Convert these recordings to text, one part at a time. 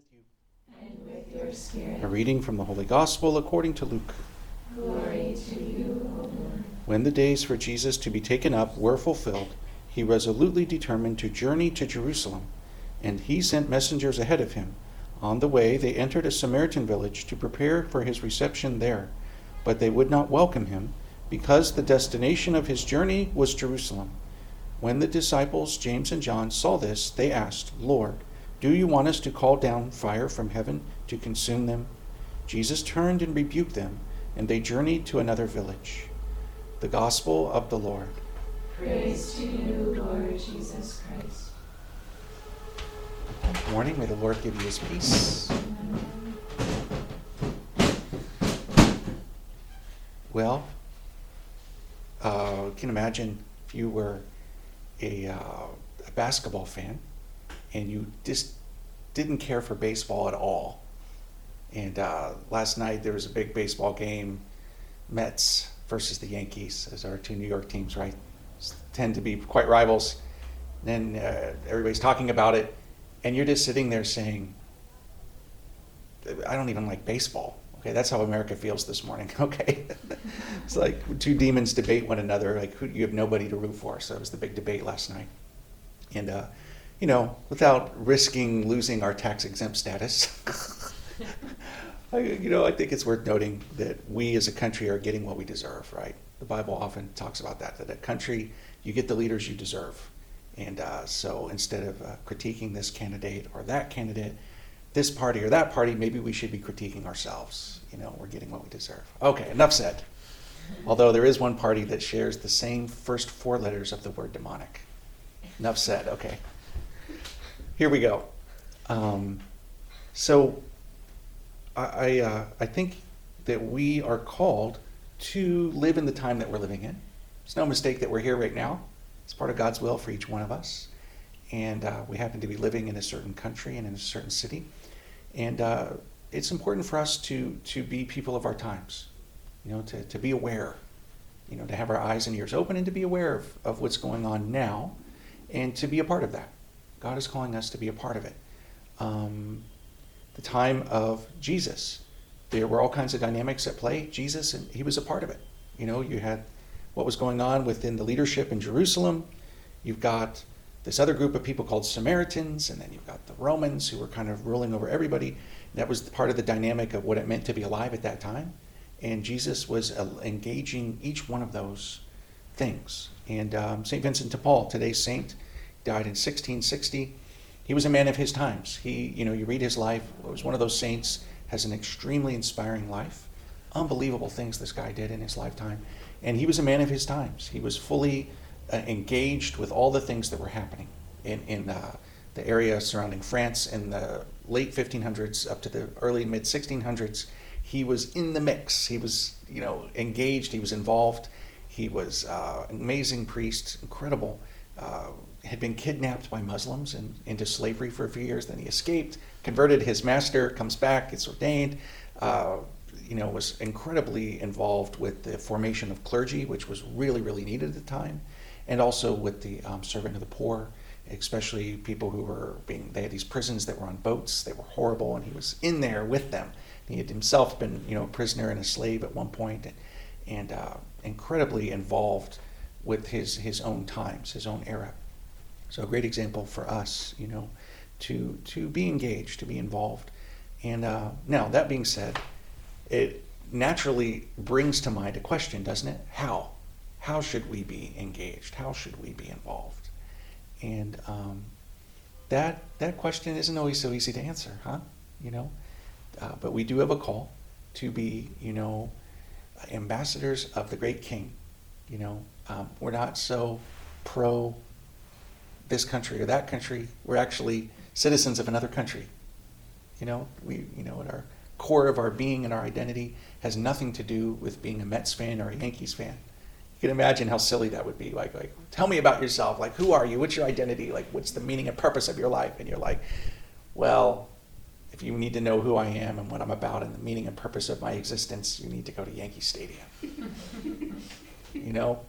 with you. And with your spirit. A reading from the Holy Gospel according to Luke. Glory to you, O Lord. When the days for Jesus to be taken up were fulfilled, he resolutely determined to journey to Jerusalem, and he sent messengers ahead of him. On the way, they entered a Samaritan village to prepare for his reception there, but they would not welcome him, because the destination of his journey was Jerusalem. When the disciples, James and John, saw this, they asked, Lord, do you want us to call down fire from heaven to consume them? Jesus turned and rebuked them, and they journeyed to another village. The Gospel of the Lord. Praise to you, Lord Jesus Christ. Good morning. May the Lord give you his peace. Well, uh, you can imagine if you were a, uh, a basketball fan and you just didn't care for baseball at all. And uh, last night there was a big baseball game, Mets versus the Yankees, as our two New York teams, right? Tend to be quite rivals. Then uh, everybody's talking about it, and you're just sitting there saying, I don't even like baseball. Okay, that's how America feels this morning. Okay, it's like two demons debate one another. Like who, you have nobody to root for. So it was the big debate last night, and uh, you know, without risking losing our tax exempt status, I, you know, I think it's worth noting that we as a country are getting what we deserve. Right? The Bible often talks about that. That a country, you get the leaders you deserve, and uh, so instead of uh, critiquing this candidate or that candidate this party or that party, maybe we should be critiquing ourselves. You know, we're getting what we deserve. Okay, enough said. Although there is one party that shares the same first four letters of the word demonic. Enough said. Okay. Here we go. Um, so, I I, uh, I think that we are called to live in the time that we're living in. It's no mistake that we're here right now. It's part of God's will for each one of us and uh, we happen to be living in a certain country and in a certain city. And uh, it's important for us to, to be people of our times, you know, to, to be aware, you know, to have our eyes and ears open and to be aware of, of what's going on now and to be a part of that. God is calling us to be a part of it. Um, the time of Jesus, there were all kinds of dynamics at play. Jesus, and he was a part of it. You know, you had what was going on within the leadership in Jerusalem. You've got this other group of people called Samaritans, and then you've got the Romans who were kind of ruling over everybody. That was part of the dynamic of what it meant to be alive at that time. And Jesus was uh, engaging each one of those things. And um, St. Vincent de Paul, today's saint, died in 1660. He was a man of his times. He, you know, you read his life, was one of those saints, has an extremely inspiring life. Unbelievable things this guy did in his lifetime. And he was a man of his times. He was fully uh, engaged with all the things that were happening in, in uh, the area surrounding France in the late 1500s up to the early mid 1600s. He was in the mix. He was, you know, engaged. He was involved. He was uh, an amazing priest, incredible. Uh, had been kidnapped by Muslims and into slavery for a few years. Then he escaped, converted. His master comes back, gets ordained. Uh, you know, was incredibly involved with the formation of clergy, which was really, really needed at the time and also with the um, servant of the poor, especially people who were being, they had these prisons that were on boats, they were horrible, and he was in there with them. He had himself been, you know, a prisoner and a slave at one point, and, and uh, incredibly involved with his, his own times, his own era. So a great example for us, you know, to, to be engaged, to be involved. And uh, now, that being said, it naturally brings to mind a question, doesn't it? How? how should we be engaged? How should we be involved? And um, that that question isn't always so easy to answer, huh? You know, uh, but we do have a call to be, you know, ambassadors of the great King. You know, um, we're not so pro this country or that country. We're actually citizens of another country. You know, we, you know, at our core of our being and our identity has nothing to do with being a Mets fan or a Yankees fan you can imagine how silly that would be. Like, like, tell me about yourself. Like, who are you? What's your identity? Like, what's the meaning and purpose of your life? And you're like, well, if you need to know who I am and what I'm about and the meaning and purpose of my existence, you need to go to Yankee Stadium. you know?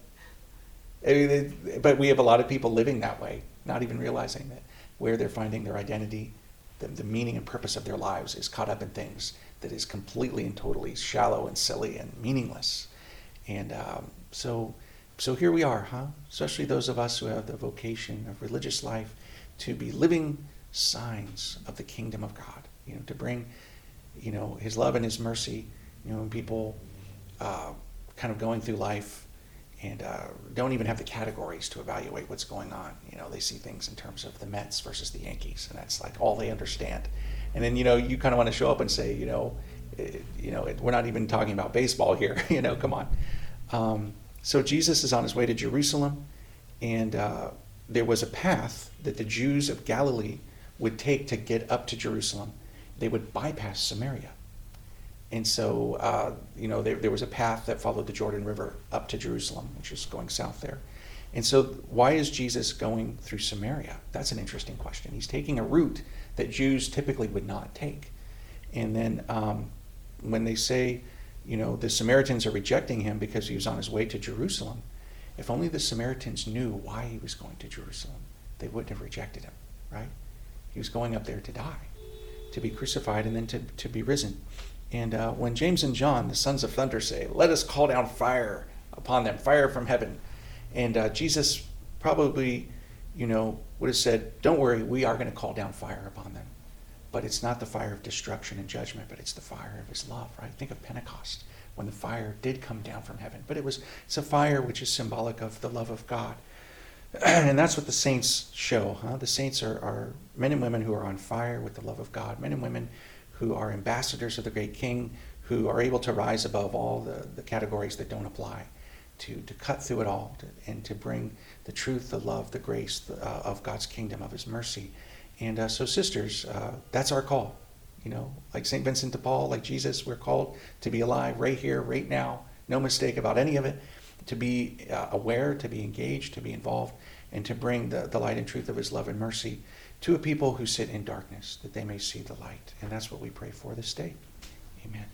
But we have a lot of people living that way, not even realizing that where they're finding their identity, the, the meaning and purpose of their lives is caught up in things that is completely and totally shallow and silly and meaningless. And um, so, so here we are, huh? Especially those of us who have the vocation of religious life to be living signs of the kingdom of God. You know, to bring, you know, His love and His mercy. You know, people uh, kind of going through life and uh, don't even have the categories to evaluate what's going on. You know, they see things in terms of the Mets versus the Yankees, and that's like all they understand. And then you know, you kind of want to show up and say, you know, it, you know, it, we're not even talking about baseball here. you know, come on. Um, so Jesus is on his way to Jerusalem, and uh, there was a path that the Jews of Galilee would take to get up to Jerusalem. They would bypass Samaria. And so, uh, you know, there, there was a path that followed the Jordan River up to Jerusalem, which is going south there. And so, why is Jesus going through Samaria? That's an interesting question. He's taking a route that Jews typically would not take. And then, um, when they say, you know, the Samaritans are rejecting him because he was on his way to Jerusalem, if only the Samaritans knew why he was going to Jerusalem, they wouldn't have rejected him, right? He was going up there to die, to be crucified, and then to, to be risen. And uh, when James and John, the sons of thunder, say, Let us call down fire upon them, fire from heaven. And uh, Jesus probably, you know, would have said, Don't worry, we are going to call down fire upon them. But it's not the fire of destruction and judgment, but it's the fire of his love, right? Think of Pentecost when the fire did come down from heaven. But it was it's a fire which is symbolic of the love of God. and that's what the saints show, huh? The saints are, are men and women who are on fire with the love of God, men and women who are ambassadors of the great king, who are able to rise above all the, the categories that don't apply, to, to cut through it all, to, and to bring the truth, the love, the grace the, uh, of God's kingdom, of his mercy. And uh, so, sisters, uh, that's our call. You know, like St. Vincent de Paul, like Jesus, we're called to be alive right here, right now. No mistake about any of it. To be uh, aware, to be engaged, to be involved, and to bring the, the light and truth of his love and mercy to a people who sit in darkness, that they may see the light. And that's what we pray for this day. Amen.